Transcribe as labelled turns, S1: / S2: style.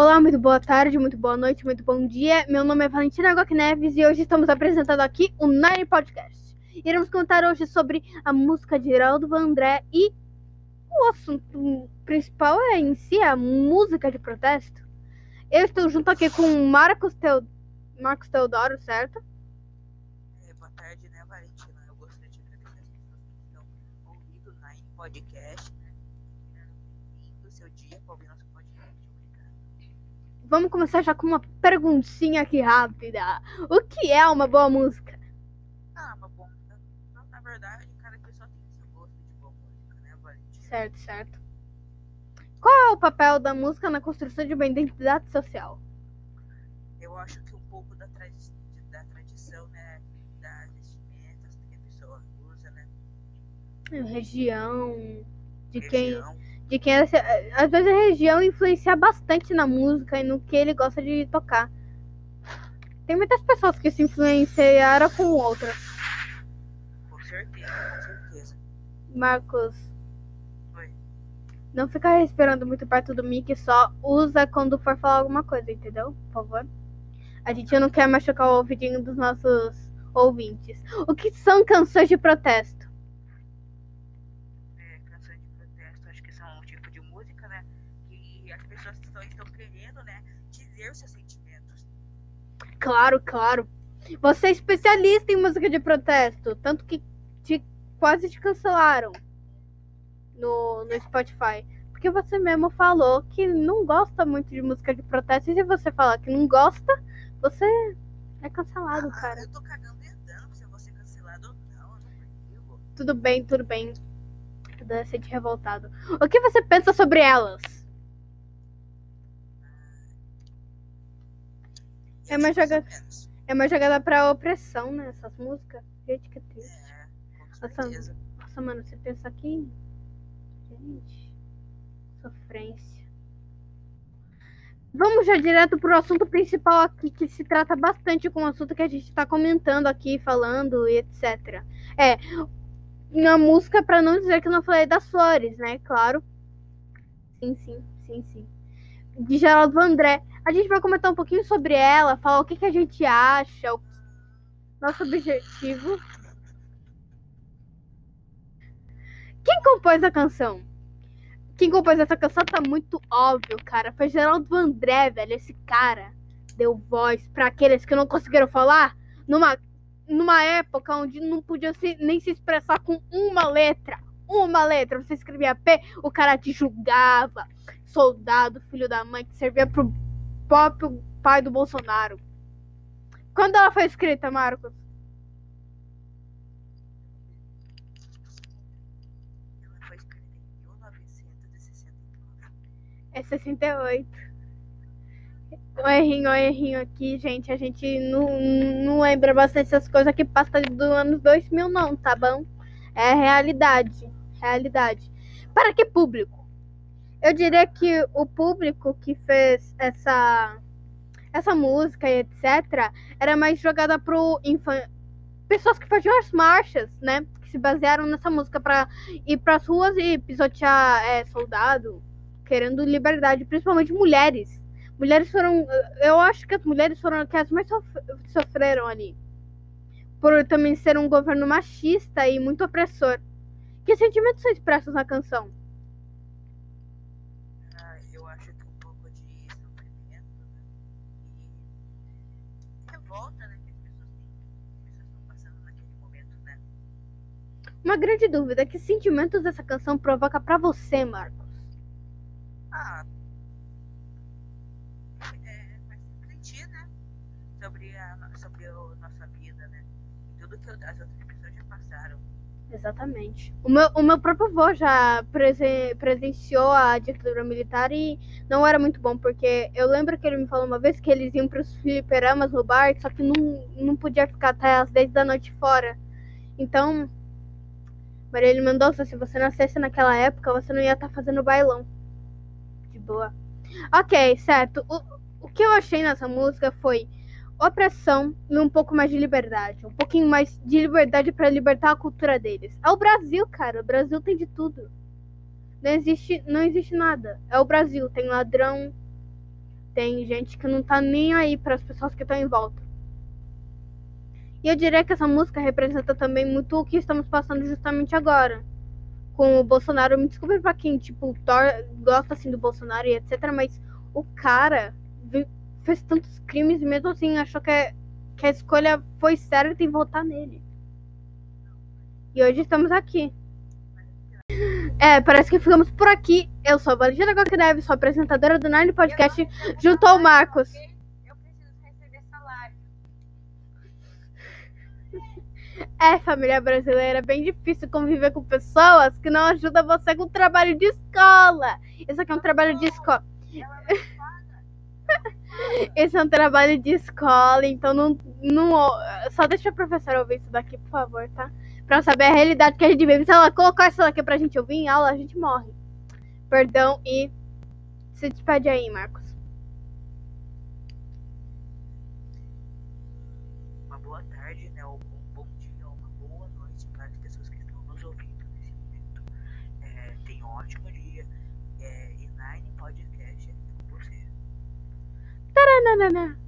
S1: Olá, muito boa tarde, muito boa noite, muito bom dia. Meu nome é Valentina Goc Neves e hoje estamos apresentando aqui o Nine Podcast. Iremos contar hoje sobre a música de Geraldo Vandré e o assunto principal é em si a música de protesto. Eu estou junto aqui com Marcos, Teo... Marcos Teodoro, certo?
S2: É, boa tarde, né, Valentina? Eu gostaria de agradecer as pessoas que estão ouvindo o Nine Podcast, né? Bem-vindo seu dia podcast. Obrigado.
S1: Vamos começar já com uma perguntinha aqui rápida. O que é uma boa música?
S2: Ah, uma boa música. Na verdade, cada pessoa tem seu gosto de boa música, né, Valentina?
S1: Certo, certo. Qual é o papel da música na construção de uma identidade social?
S2: Eu acho que um pouco da, tradi da tradição, né, das vestimentas que a pessoa usa, né?
S1: Região, de quem,
S2: Região.
S1: De quem essa- às vezes a região influencia bastante na música e no que ele gosta de tocar. Tem muitas pessoas que se influenciaram com outras.
S2: Com certeza, com certeza.
S1: Marcos,
S2: Oi.
S1: não fica respirando muito perto do mic, só usa quando for falar alguma coisa, entendeu? Por favor. A gente não quer machucar o ouvidinho dos nossos ouvintes. O que são canções de protesto?
S2: Que estão, querendo, né? Dizer seus sentimentos.
S1: Claro, claro. Você é especialista em música de protesto, tanto que te, quase te cancelaram no, no Spotify. Porque você mesmo falou que não gosta muito de música de protesto. E se você falar que não gosta, você é cancelado,
S2: Ah,
S1: cara.
S2: Eu tô cagando e andando se eu vou ser cancelado ou não, eu não perdigo.
S1: Tudo bem, tudo bem. Adolescente revoltado. O que você pensa sobre elas? É uma jogada- É uma jogada pra opressão, né? Essas músicas. Gente, que triste.
S2: É,
S1: Nossa. Nossa, mano, você pensa aqui. Gente. Sofrência. Vamos já direto pro assunto principal aqui, que se trata bastante com o assunto que a gente tá comentando aqui, falando e etc. É. Na música, pra não dizer que eu não falei das flores, né? Claro. Sim, sim, sim, sim. De Geraldo André. A gente vai comentar um pouquinho sobre ela, falar o que, que a gente acha, o nosso objetivo. Quem compôs a canção? Quem compôs essa canção tá muito óbvio, cara. Foi Geraldo André, velho. Esse cara deu voz pra aqueles que não conseguiram falar numa, numa época onde não podia se- nem se expressar com uma letra. Uma letra. Você escrevia P, o cara te julgava. Soldado, filho da mãe, que servia pro próprio pai do Bolsonaro. Quando ela foi escrita, Marcos?
S2: Ela foi escrita em 1969.
S1: É 68. O errinho, o errinho aqui, gente. A gente não, não lembra bastante essas coisas que passam do ano 2000, não, tá bom? É realidade. Realidade. Para que público? Eu diria que o público que fez essa, essa música e etc. era mais jogada pro infan... pessoas que faziam as marchas, né? Que se basearam nessa música para ir pras ruas e pisotear é, soldado, querendo liberdade, principalmente mulheres. Mulheres foram. Eu acho que as mulheres foram que as mais sof- sofreram ali. Por também ser um governo machista e muito opressor. Que sentimentos são expressos na canção?
S2: Revolta, né? Que as pessoas têm, as pessoas estão passando naquele momento, né?
S1: Uma grande dúvida: que sentimentos essa canção provoca pra você, Marcos?
S2: Ah, é, faz refletir, né? Sobre a, sobre a nossa vida, né? E tudo que as outras pessoas já passaram.
S1: Exatamente. O meu, o meu próprio avô já presen- presenciou a ditadura militar e não era muito bom, porque eu lembro que ele me falou uma vez que eles iam pros fliperamas no bar, só que não, não podia ficar até as 10 da noite fora. Então, Marília Mendonça, se você nascesse naquela época, você não ia estar fazendo bailão. De boa. Ok, certo. O, o que eu achei nessa música foi opressão e um pouco mais de liberdade. Um pouquinho mais de liberdade para libertar a cultura deles. É o Brasil, cara. O Brasil tem de tudo. Não existe, não existe nada. É o Brasil. Tem ladrão, tem gente que não tá nem aí para as pessoas que estão em volta. E eu diria que essa música representa também muito o que estamos passando justamente agora. Com o Bolsonaro, me desculpe pra quem, tipo, gosta assim do Bolsonaro e etc, mas o cara fez tantos crimes e mesmo assim achou que, é, que a escolha foi certa em votar nele. E hoje estamos aqui. É, parece que ficamos por aqui. Eu sou a Valentina Coquineve, sou apresentadora do Nine Podcast, junto ao Marcos. É, família brasileira, é bem difícil conviver com pessoas que não ajudam você com o trabalho de escola. Isso aqui é um trabalho de escola. Esse é um trabalho de escola, então não, não. Só deixa a professora ouvir isso daqui, por favor, tá? Pra saber a realidade que a gente vive. Se ela colocar isso daqui pra gente ouvir em aula, a gente morre. Perdão e se despede aí, Marcos.
S2: É, e Nine Podcast